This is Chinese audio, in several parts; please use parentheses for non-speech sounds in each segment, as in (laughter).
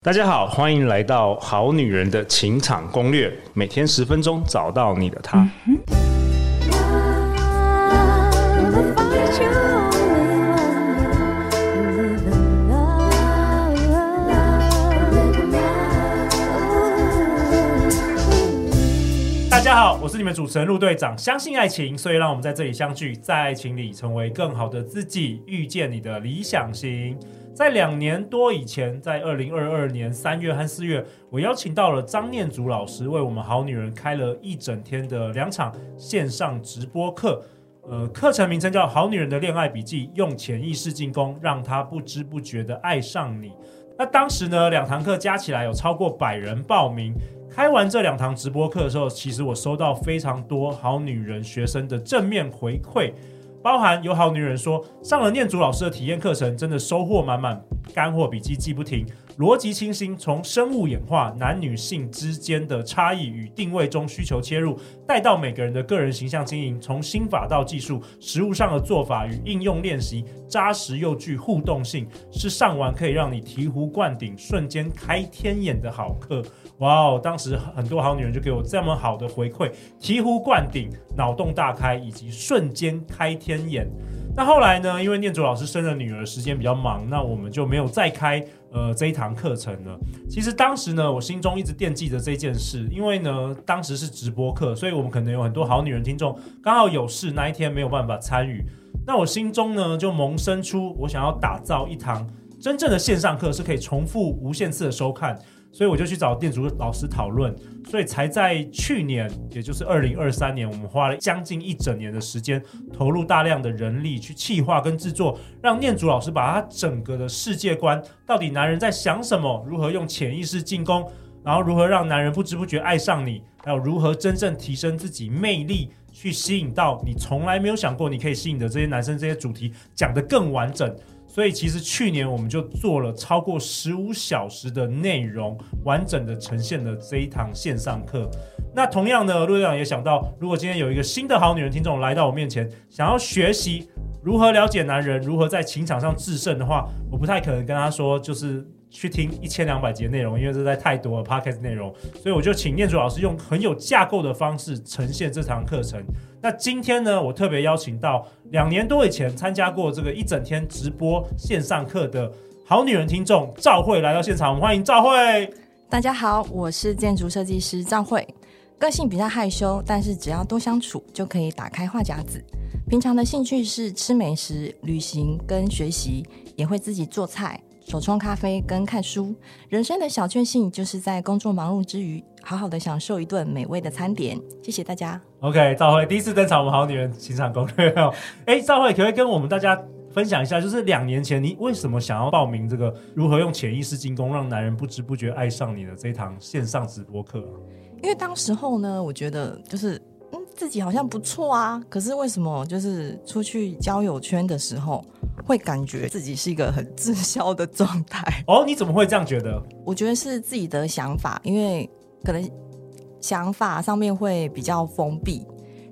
大家好，欢迎来到《好女人的情场攻略》，每天十分钟，找到你的他。大家好，我是你们主持人陆队长。相信爱情，所以让我们在这里相聚，在爱情里成为更好的自己，遇见你的理想型。在两年多以前，在二零二二年三月和四月，我邀请到了张念祖老师，为我们好女人开了一整天的两场线上直播课。呃，课程名称叫《好女人的恋爱笔记》，用潜意识进攻，让她不知不觉的爱上你。那当时呢，两堂课加起来有超过百人报名。开完这两堂直播课的时候，其实我收到非常多好女人学生的正面回馈。包含有好女人说，上了念祖老师的体验课程，真的收获满满，干货笔记记不停，逻辑清晰，从生物演化、男女性之间的差异与定位中需求切入，带到每个人的个人形象经营，从心法到技术，实务上的做法与应用练习，扎实又具互动性，是上完可以让你醍醐灌顶、瞬间开天眼的好课。哇哦！当时很多好女人就给我这么好的回馈，醍醐灌顶、脑洞大开以及瞬间开天眼。那后来呢？因为念祖老师生了女儿，时间比较忙，那我们就没有再开呃这一堂课程了。其实当时呢，我心中一直惦记着这件事，因为呢，当时是直播课，所以我们可能有很多好女人听众刚好有事那一天没有办法参与。那我心中呢，就萌生出我想要打造一堂真正的线上课，是可以重复无限次的收看。所以我就去找念祖老师讨论，所以才在去年，也就是二零二三年，我们花了将近一整年的时间，投入大量的人力去企划跟制作，让念祖老师把他整个的世界观，到底男人在想什么，如何用潜意识进攻，然后如何让男人不知不觉爱上你，还有如何真正提升自己魅力，去吸引到你从来没有想过你可以吸引的这些男生，这些主题讲得更完整。所以其实去年我们就做了超过十五小时的内容，完整的呈现了这一堂线上课。那同样呢，陆队长也想到，如果今天有一个新的好女人听众来到我面前，想要学习如何了解男人，如何在情场上制胜的话，我不太可能跟他说，就是。去听一千两百集的内容，因为这在太多了 podcast 内容，所以我就请念祖老师用很有架构的方式呈现这堂课程。那今天呢，我特别邀请到两年多以前参加过这个一整天直播线上课的好女人听众赵慧来到现场，我们欢迎赵慧。大家好，我是建筑设计师赵慧，个性比较害羞，但是只要多相处就可以打开话匣子。平常的兴趣是吃美食、旅行跟学习，也会自己做菜。手冲咖啡跟看书，人生的小确幸就是在工作忙碌之余，好好的享受一顿美味的餐点。谢谢大家。OK，赵慧第一次登场，我们好女人情场攻略哦。(laughs) 哎，赵慧可不可以跟我们大家分享一下，就是两年前你为什么想要报名这个如何用潜意识进攻让男人不知不觉爱上你的这一堂线上直播课？因为当时候呢，我觉得就是。自己好像不错啊，可是为什么就是出去交友圈的时候，会感觉自己是一个很滞销的状态？哦，你怎么会这样觉得？我觉得是自己的想法，因为可能想法上面会比较封闭，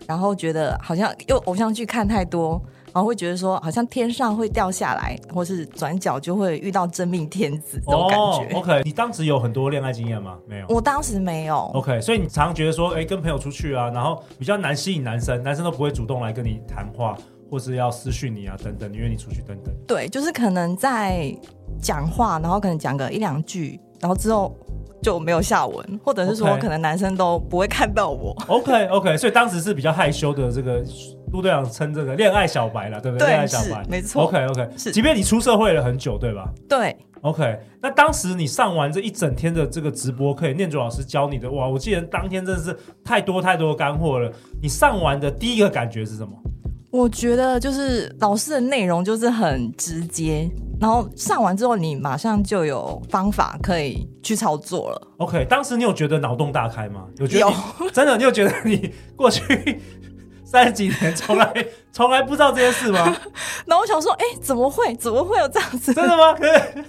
然后觉得好像又偶像剧看太多。然后会觉得说，好像天上会掉下来，或是转角就会遇到真命天子这种感觉。Oh, OK，你当时有很多恋爱经验吗？没有，我当时没有。OK，所以你常常觉得说，哎，跟朋友出去啊，然后比较难吸引男生，男生都不会主动来跟你谈话，或是要私讯你啊，等等，约你出去等等。对，就是可能在讲话，然后可能讲个一两句，然后之后就没有下文，或者是说可能男生都不会看到我。OK OK，所以当时是比较害羞的这个。陆队长称这个恋爱小白了，对不对？恋爱小白，没错。OK OK，是。即便你出社会了很久，对吧？对。OK，那当时你上完这一整天的这个直播课，念祖老师教你的，哇！我记得当天真的是太多太多的干货了。你上完的第一个感觉是什么？我觉得就是老师的内容就是很直接，然后上完之后你马上就有方法可以去操作了。OK，当时你有觉得脑洞大开吗？有觉得？有。真的，你有觉得你过去？三十几年从来从来不知道这件事吗？(laughs) 然后我想说，哎、欸，怎么会？怎么会有这样子？真的吗？可 (laughs) 是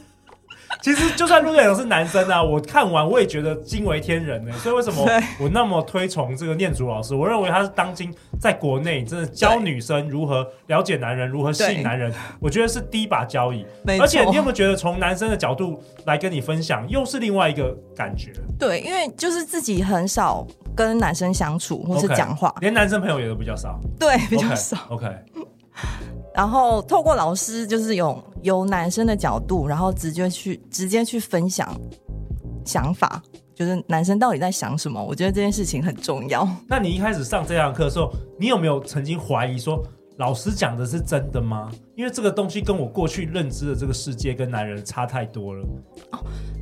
(laughs) 其实就算陆队长是男生啊，我看完我也觉得惊为天人呢。(laughs) 所以为什么我那么推崇这个念祖老师？我认为他是当今在国内真的教女生如何了解男人、如何吸引男人，我觉得是第一把交椅。而且你有没有觉得从男生的角度来跟你分享，又是另外一个感觉？对，因为就是自己很少跟男生相处或是讲话，连男生朋友也都比较少。对，比较少。OK。okay 然后透过老师，就是用由男生的角度，然后直接去直接去分享想法，就是男生到底在想什么？我觉得这件事情很重要。(laughs) 那你一开始上这堂课的时候，你有没有曾经怀疑说，老师讲的是真的吗？因为这个东西跟我过去认知的这个世界跟男人差太多了。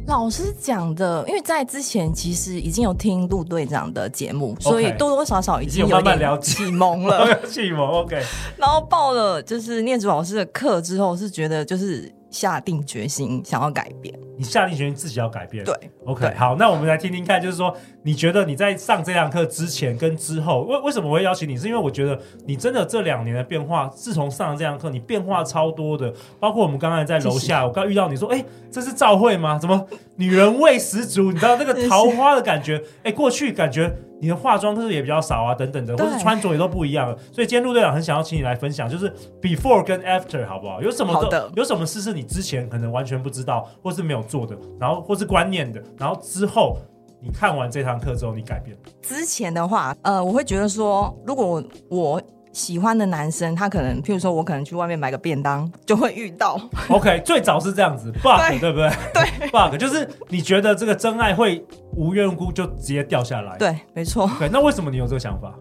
老师讲的，因为在之前其实已经有听陆队长的节目所以多多少少已经有点启蒙了，(laughs) 启蒙 OK。(laughs) 然后报了就是念祖老师的课之后，是觉得就是。下定决心想要改变，你下定决心自己要改变。对，OK，对好，那我们来听听看，就是说，你觉得你在上这堂课之前跟之后，为为什么我会邀请你？是因为我觉得你真的这两年的变化，自从上了这堂课，你变化超多的。包括我们刚才在楼下，我刚遇到你说，哎、欸，这是赵慧吗？怎么女人味十足？你知道那个桃花的感觉？哎、欸，过去感觉。你的化妆是不是也比较少啊？等等的，或是穿着也都不一样了。所以今天陆队长很想要请你来分享，就是 before 跟 after 好不好？有什么的？有什么事是你之前可能完全不知道，或是没有做的，然后或是观念的，然后之后你看完这堂课之后你改变。之前的话，呃，我会觉得说，如果我。喜欢的男生，他可能，譬如说，我可能去外面买个便当，就会遇到。OK，最早是这样子，bug 对，对不对？对，(laughs) bug 就是你觉得这个真爱会无缘无故就直接掉下来。对，没错。对，那为什么你有这个想法？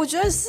我觉得是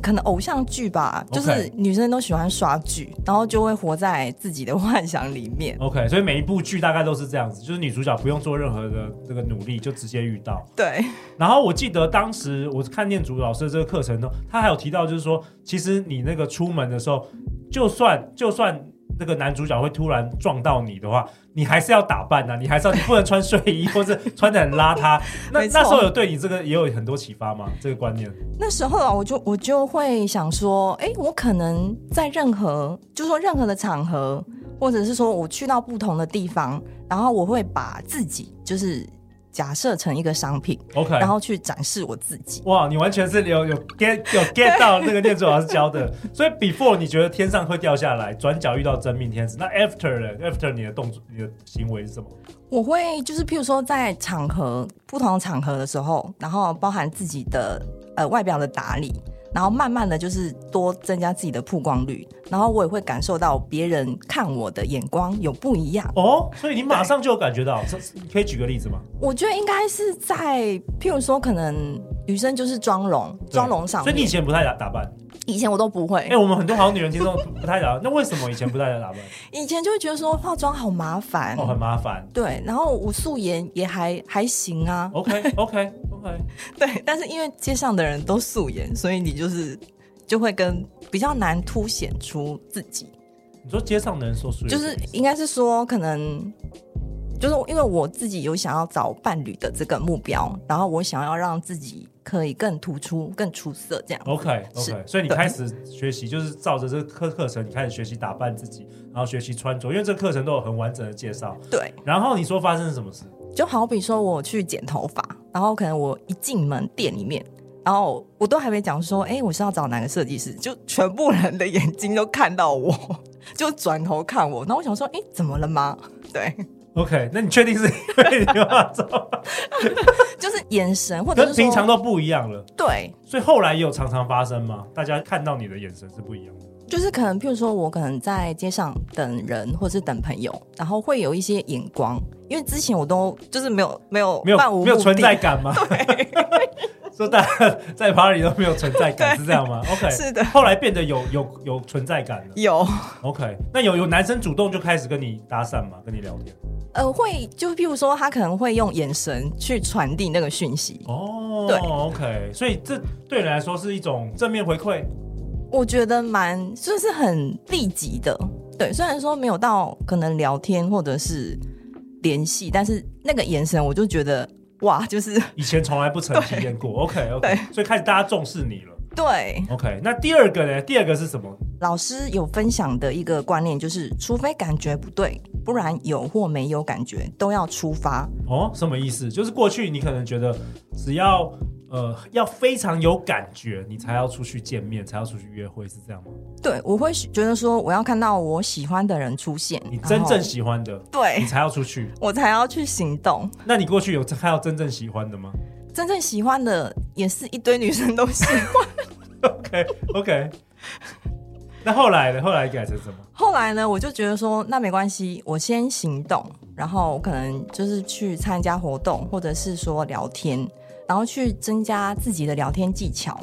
可能偶像剧吧.就是女生都喜欢刷剧，然后就会活在自己的幻想里面。OK，所以每一部剧大概都是这样子，就是女主角不用做任何的这个努力，就直接遇到。对。然后我记得当时我看念祖老师的这个课程呢，他还有提到，就是说，其实你那个出门的时候，就算就算那个男主角会突然撞到你的话。你还是要打扮呐、啊，你还是要，你不能穿睡衣或者穿的很邋遢。(laughs) 那那时候有对你这个也有很多启发吗？这个观念？那时候啊，我就我就会想说，哎、欸，我可能在任何，就是说任何的场合，或者是说我去到不同的地方，然后我会把自己就是。假设成一个商品，OK，然后去展示我自己。哇，你完全是有有 get 有 (laughs) get 到那个念珠老师教的。所以 before 你觉得天上会掉下来，转角遇到真命天子。那 after 呢？after 你的动作、你的行为是什么？我会就是譬如说在场合不同的场合的时候，然后包含自己的呃外表的打理。然后慢慢的就是多增加自己的曝光率，然后我也会感受到别人看我的眼光有不一样哦，所以你马上就有感觉到，这可以举个例子吗？我觉得应该是在譬如说，可能女生就是妆容，妆容上，所以你以前不太打打扮。以前我都不会，哎、欸，我们很多好女人听众不太打扮，那为什么以前不太打扮？(laughs) 以前就会觉得说化妆好麻烦，哦，很麻烦。对，然后我素颜也还还行啊。OK OK OK。(laughs) 对，但是因为街上的人都素颜，所以你就是就会跟比较难凸显出自己。你说街上的人说素颜，就是应该是说可能。就是因为我自己有想要找伴侣的这个目标，然后我想要让自己可以更突出、更出色，这样。OK OK，所以你开始学习，就是照着这个课课程，你开始学习打扮自己，然后学习穿着，因为这个课程都有很完整的介绍。对。然后你说发生了什么事？就好比说我去剪头发，然后可能我一进门店里面，然后我都还没讲说，哎，我是要找哪个设计师，就全部人的眼睛都看到我，就转头看我，然后我想说，哎，怎么了吗？(laughs) 对。OK，那你确定是因为你化妆？就是眼神，或者跟平常都不一样了。对，所以后来也有常常发生吗？大家看到你的眼神是不一样的。就是可能，譬如说我可能在街上等人，或是等朋友，然后会有一些眼光，因为之前我都就是没有没有没有没有存在感嘛？(laughs) 对，(laughs) 说大家 (laughs) 在 party 都没有存在感是这样吗？OK，是的。后来变得有有有存在感了，有。OK，那有有男生主动就开始跟你搭讪吗？跟你聊天？呃，会就譬如说，他可能会用眼神去传递那个讯息。哦，对，OK，所以这对你来说是一种正面回馈。我觉得蛮就是很立即的，对，虽然说没有到可能聊天或者是联系，但是那个眼神我就觉得哇，就是 (laughs) 以前从来不曾体验过。(laughs) OK OK，对所以开始大家重视你了。对，OK。那第二个呢？第二个是什么？老师有分享的一个观念就是，除非感觉不对，不然有或没有感觉都要出发。哦，什么意思？就是过去你可能觉得只要呃要非常有感觉，你才要出去见面，才要出去约会，是这样吗？对，我会觉得说我要看到我喜欢的人出现，你真正喜欢的，对，你才要出去，我才要去行动。那你过去有看到真正喜欢的吗？真正喜欢的也是一堆女生都喜欢。OK OK。那后来呢？后来改成什么？后来呢？我就觉得说，那没关系，我先行动，然后可能就是去参加活动，或者是说聊天，然后去增加自己的聊天技巧，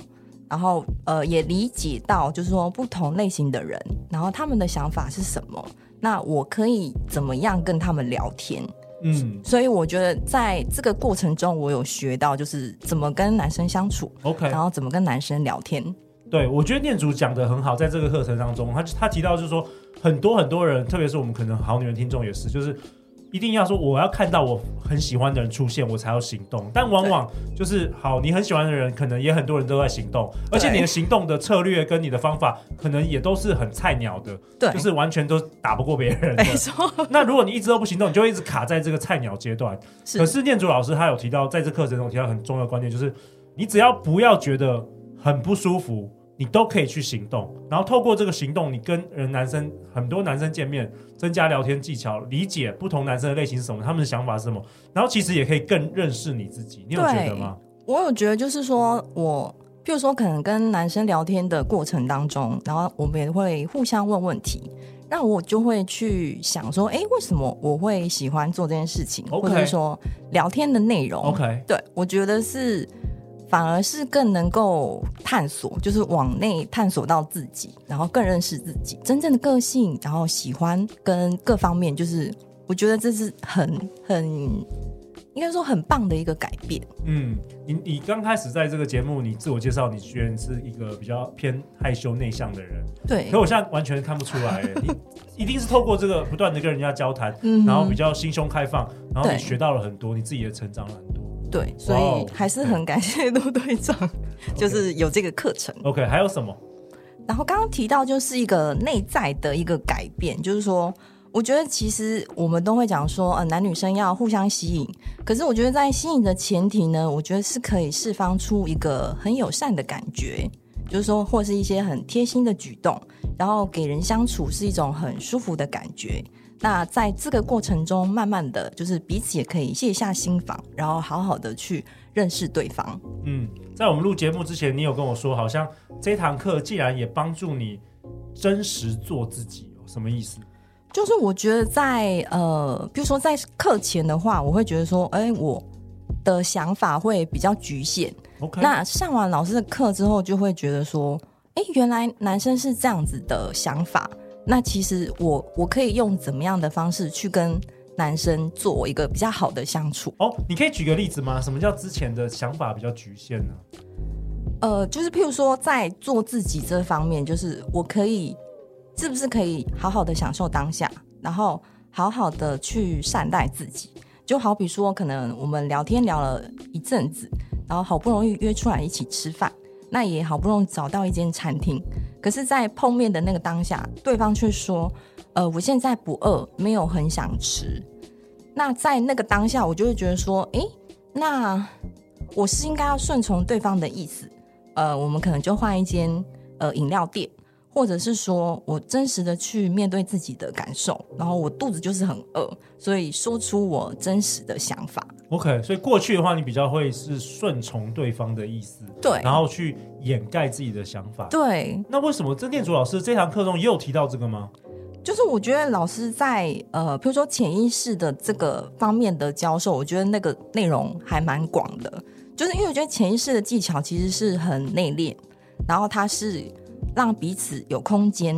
然后呃，也理解到就是说不同类型的人，然后他们的想法是什么，那我可以怎么样跟他们聊天？嗯，所以我觉得在这个过程中，我有学到就是怎么跟男生相处，OK，然后怎么跟男生聊天。对，我觉得念祖讲的很好，在这个课程当中，他他提到就是说，很多很多人，特别是我们可能好女人听众也是，就是一定要说我要看到我很喜欢的人出现，我才要行动。但往往就是好，你很喜欢的人，可能也很多人都在行动，而且你的行动的策略跟你的方法，可能也都是很菜鸟的，对，就是完全都打不过别人的。没错。(laughs) 那如果你一直都不行动，你就一直卡在这个菜鸟阶段。是。可是念祖老师他有提到，在这课程中提到很重要的观念，就是你只要不要觉得很不舒服。你都可以去行动，然后透过这个行动，你跟人男生很多男生见面，增加聊天技巧，理解不同男生的类型是什么，他们的想法是什么，然后其实也可以更认识你自己。你有觉得吗？我有觉得，就是说我，譬如说，可能跟男生聊天的过程当中，然后我们也会互相问问题，那我就会去想说，哎，为什么我会喜欢做这件事情.或者说聊天的内容？OK，对，我觉得是。反而是更能够探索，就是往内探索到自己，然后更认识自己真正的个性，然后喜欢跟各方面，就是我觉得这是很很应该说很棒的一个改变。嗯，你你刚开始在这个节目，你自我介绍，你居然是一个比较偏害羞内向的人，对，可我现在完全看不出来，你一定是透过这个不断的跟人家交谈，嗯，然后比较心胸开放，然后你学到了很多，你自己也成长了很多。对，所以还是很感谢陆队长就是有这个课程。OK，还有什么？然后刚刚提到就是一个内在的一个改变，就是说，我觉得其实我们都会讲说，呃，男女生要互相吸引。可是我觉得在吸引的前提呢，我觉得是可以释放出一个很友善的感觉，就是说，或是一些很贴心的举动，然后给人相处是一种很舒服的感觉。那在这个过程中，慢慢的就是彼此也可以卸下心防，然后好好的去认识对方。嗯，在我们录节目之前，你有跟我说，好像这堂课既然也帮助你真实做自己，什么意思？就是我觉得在呃，比如说在课前的话，我会觉得说，哎，我的想法会比较局限。OK，那上完老师的课之后，就会觉得说，哎，原来男生是这样子的想法。那其实我我可以用怎么样的方式去跟男生做一个比较好的相处？哦，你可以举个例子吗？什么叫之前的想法比较局限呢？呃，就是譬如说在做自己这方面，就是我可以是不是可以好好的享受当下，然后好好的去善待自己？就好比说，可能我们聊天聊了一阵子，然后好不容易约出来一起吃饭。那也好不容易找到一间餐厅，可是，在碰面的那个当下，对方却说：“呃，我现在不饿，没有很想吃。”那在那个当下，我就会觉得说：“诶，那我是应该要顺从对方的意思，呃，我们可能就换一间呃饮料店。”或者是说我真实的去面对自己的感受，然后我肚子就是很饿，所以说出我真实的想法。OK，所以过去的话，你比较会是顺从对方的意思，对，然后去掩盖自己的想法。对，那为什么这念祖老师这堂课中也有提到这个吗？就是我觉得老师在呃，比如说潜意识的这个方面的教授，我觉得那个内容还蛮广的。就是因为我觉得潜意识的技巧其实是很内敛，然后它是。让彼此有空间，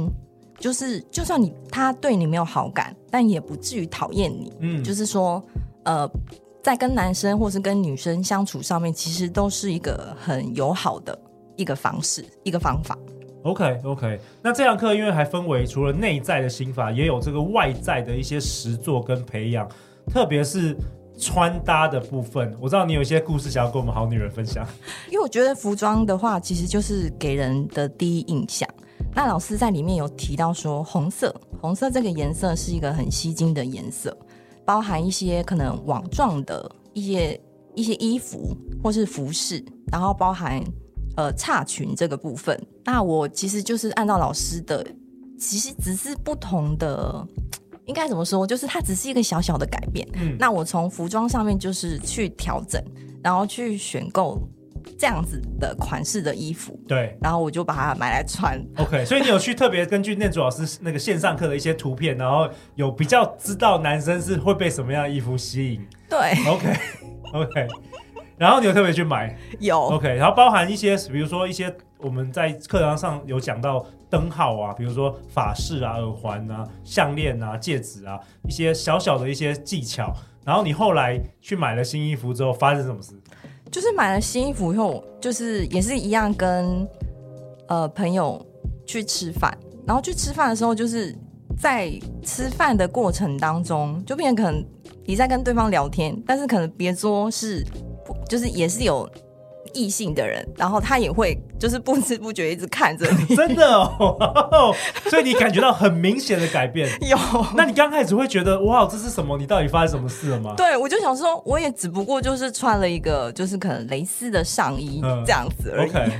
就是就算你他对你没有好感，但也不至于讨厌你。嗯，就是说，呃，在跟男生或是跟女生相处上面，其实都是一个很友好的一个方式，一个方法。OK OK，那这堂课因为还分为除了内在的心法，也有这个外在的一些实作跟培养，特别是穿搭的部分，我知道你有一些故事想要跟我们好女人分享。(laughs) 因为我觉得服装的话，其实就是给人的第一印象。那老师在里面有提到说，红色，红色这个颜色是一个很吸睛的颜色，包含一些可能网状的一些一些衣服或是服饰，然后包含呃差裙这个部分。那我其实就是按照老师的，其实只是不同的。应该怎么说？就是它只是一个小小的改变。嗯，那我从服装上面就是去调整，然后去选购这样子的款式的衣服。对，然后我就把它买来穿。OK，所以你有去特别根据念祖老师那个线上课的一些图片，然后有比较知道男生是会被什么样的衣服吸引。对，OK，OK。okay, okay. 然后你有特别去买？有。OK，然后包含一些，比如说一些我们在课堂上有讲到。灯号啊，比如说法式啊、耳环啊、项链啊、戒指啊，一些小小的一些技巧。然后你后来去买了新衣服之后，发生什么事？就是买了新衣服以后，就是也是一样跟呃朋友去吃饭，然后去吃饭的时候，就是在吃饭的过程当中，就变成可能你在跟对方聊天，但是可能别桌是就是也是有。异性的人，然后他也会就是不知不觉一直看着你，(laughs) 真的哦，(laughs) 所以你感觉到很明显的改变。(laughs) 有，那你刚开始会觉得哇，这是什么？你到底发生什么事了吗？对，我就想说，我也只不过就是穿了一个就是可能蕾丝的上衣这样子而已。OK，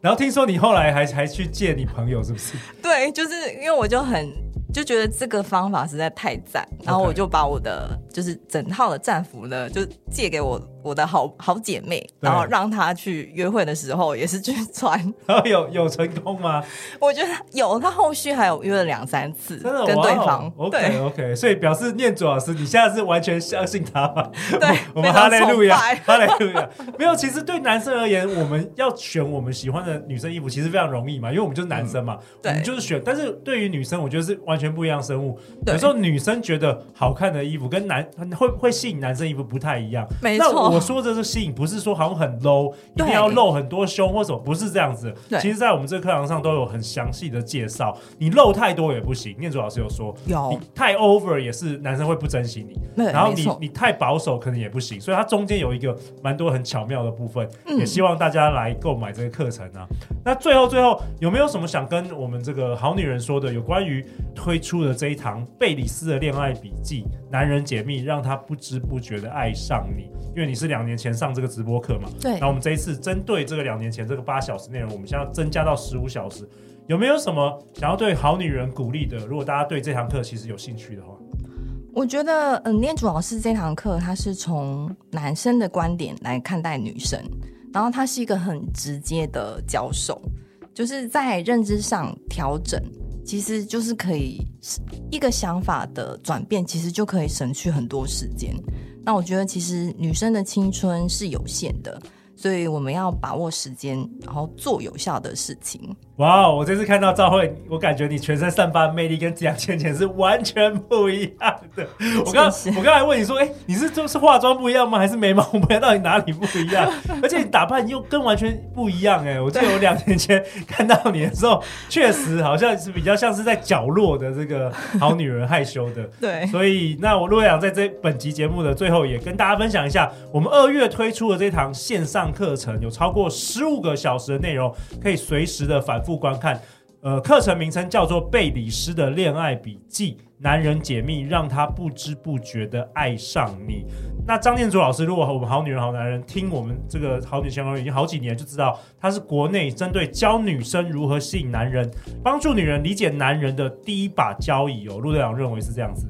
然后听说你后来还还去借你朋友，是不是？对，就是因为我就很。就觉得这个方法实在太赞，然后我就把我的就是整套的战服呢，就借给我我的好好姐妹，然后让她去约会的时候也是去穿。(laughs) 然后有有成功吗？(laughs) 我觉得有，她后续还有约了两三次，真的跟对方。OK OK，所以表示念祖老师，你现在是完全相信他吗？(laughs) 对，我们哈雷路亚，哈雷路亚。没有，其实对男生而言，我们要选我们喜欢的女生衣服，其实非常容易嘛，因为我们就是男生嘛，嗯、我们就是选。但是对于女生，我觉得是完全不一样生物。有时候女生觉得好看的衣服跟男会会吸引男生衣服不太一样。没错。那我说的是吸引，不是说好像很 low，一定要露很多胸或什么，不是这样子。其实，在我们这个课堂上都有很详细的介绍。你露太多也不行，念祖老师有说，有。你太 over 也是男生会不珍惜你。然后你你太保守可能也不行，所以它中间有一个蛮多很巧妙的部分，嗯、也希望大家来购买这个课程啊。那最后最后有没有什么想跟我们这个好女人说的？有关于推出的这一堂贝里斯的恋爱笔记，男人解密，让他不知不觉的爱上你。因为你是两年前上这个直播课嘛，对。那我们这一次针对这个两年前这个八小时内容，我们现在要增加到十五小时。有没有什么想要对好女人鼓励的？如果大家对这堂课其实有兴趣的话，我觉得，嗯，念祖老师这堂课他是从男生的观点来看待女生。然后他是一个很直接的教授，就是在认知上调整，其实就是可以一个想法的转变，其实就可以省去很多时间。那我觉得，其实女生的青春是有限的。所以我们要把握时间，然后做有效的事情。哇！Wow, 我这次看到赵慧，我感觉你全身散发的魅力跟两年前是完全不一样的。(laughs) 我刚我刚才问你说，哎、欸，你是就是化妆不一样吗？还是眉毛不一样？到底哪里不一样？而且你打扮又跟完全不一样哎！我记得我两年前看到你的时候，(laughs) 确实好像是比较像是在角落的这个好女人，害羞的。(laughs) 对。所以，那我陆阳在这本集节目的最后，也跟大家分享一下，我们二月推出的这堂线上。课程有超过十五个小时的内容，可以随时的反复不观看。呃，课程名称叫做《贝里斯的恋爱笔记》，男人解密，让他不知不觉的爱上你。那张念祖老师，如果我们好女人好男人听我们这个好女相关已经好几年，就知道他是国内针对教女生如何吸引男人、帮助女人理解男人的第一把交椅哦。陆队长认为是这样子。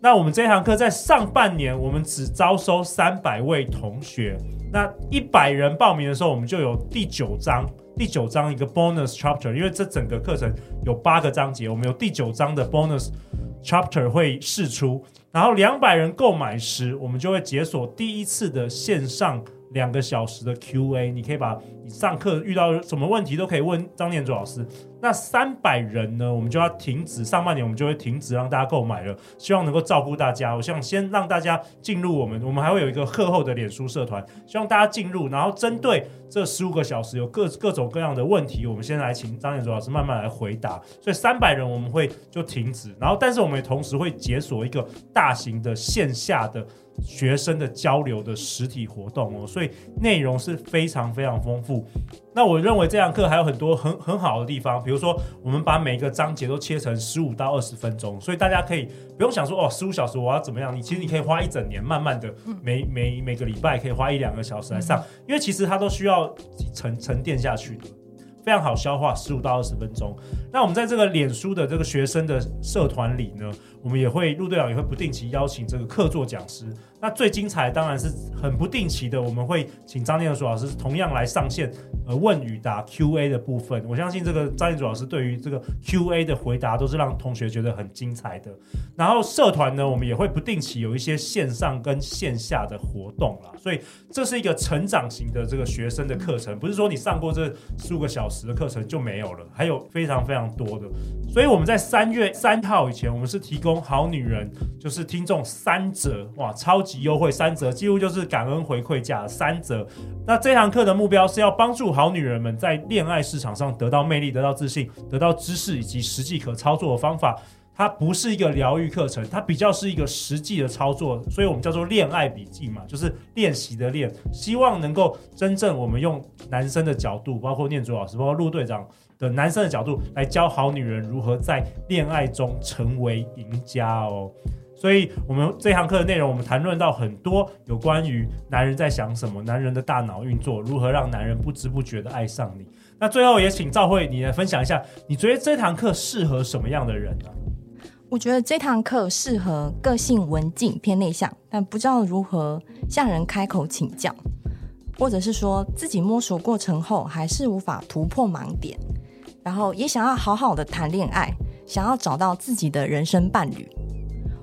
那我们这堂课在上半年，我们只招收三百位同学。那一百人报名的时候，我们就有第九章，第九章一个 bonus chapter，因为这整个课程有八个章节，我们有第九章的 bonus chapter 会试出。然后两百人购买时，我们就会解锁第一次的线上两个小时的 Q&A。你可以把你上课遇到什么问题都可以问张念祖老师。那三百人呢，我们就要停止，上半年我们就会停止让大家购买了，希望能够照顾大家。我希望先让大家进入我们，我们还会有一个课后的脸书社团，希望大家进入，然后针对这十五个小时有各各种各样的问题，我们先来请张彦祖老师慢慢来回答。所以三百人我们会就停止，然后但是我们也同时会解锁一个大型的线下的。学生的交流的实体活动哦，所以内容是非常非常丰富。那我认为这堂课还有很多很很好的地方，比如说我们把每一个章节都切成十五到二十分钟，所以大家可以不用想说哦，十五小时我要怎么样？你其实你可以花一整年，慢慢的每每每个礼拜可以花一两个小时来上，因为其实它都需要沉沉淀下去的。非常好消化，十五到二十分钟。那我们在这个脸书的这个学生的社团里呢，我们也会陆队长也会不定期邀请这个客座讲师。那最精彩当然是很不定期的，我们会请张念祖老师同样来上线，呃，问与答 Q&A 的部分。我相信这个张念祖老师对于这个 Q&A 的回答都是让同学觉得很精彩的。然后社团呢，我们也会不定期有一些线上跟线下的活动啦。所以这是一个成长型的这个学生的课程，不是说你上过这十五个小时的课程就没有了，还有非常非常多的。所以我们在三月三号以前，我们是提供好女人，就是听众三折哇，超级。优惠三折，几乎就是感恩回馈价三折。那这堂课的目标是要帮助好女人们在恋爱市场上得到魅力、得到自信、得到知识以及实际可操作的方法。它不是一个疗愈课程，它比较是一个实际的操作，所以我们叫做恋爱笔记嘛，就是练习的练。希望能够真正我们用男生的角度，包括念祖老师，包括陆队长的男生的角度来教好女人如何在恋爱中成为赢家哦。所以，我们这堂课的内容，我们谈论到很多有关于男人在想什么，男人的大脑运作，如何让男人不知不觉的爱上你。那最后也请赵慧你来分享一下，你觉得这堂课适合什么样的人呢？我觉得这堂课适合个性文静偏内向，但不知道如何向人开口请教，或者是说自己摸索过程后还是无法突破盲点，然后也想要好好的谈恋爱，想要找到自己的人生伴侣。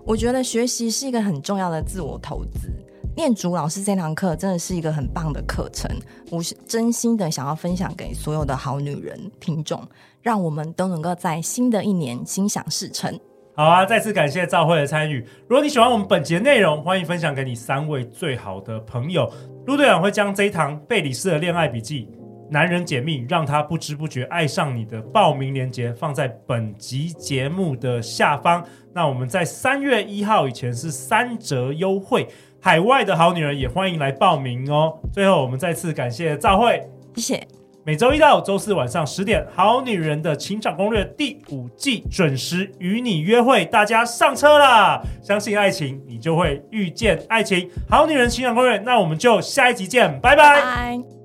我觉得学习是一个很重要的自我投资。念祖老师这堂课真的是一个很棒的课程，我是真心的想要分享给所有的好女人听众，让我们都能够在新的一年心想事成。好啊，再次感谢赵慧的参与。如果你喜欢我们本节内容，欢迎分享给你三位最好的朋友。陆队长会将这一堂贝里斯的恋爱笔记。男人解密，让他不知不觉爱上你的报名链接放在本集节目的下方。那我们在三月一号以前是三折优惠，海外的好女人也欢迎来报名哦。最后，我们再次感谢赵慧，谢谢。每周一到周四晚上十点，《好女人的情场攻略》第五季准时与你约会，大家上车啦！相信爱情，你就会遇见爱情。好女人情场攻略，那我们就下一集见，拜拜。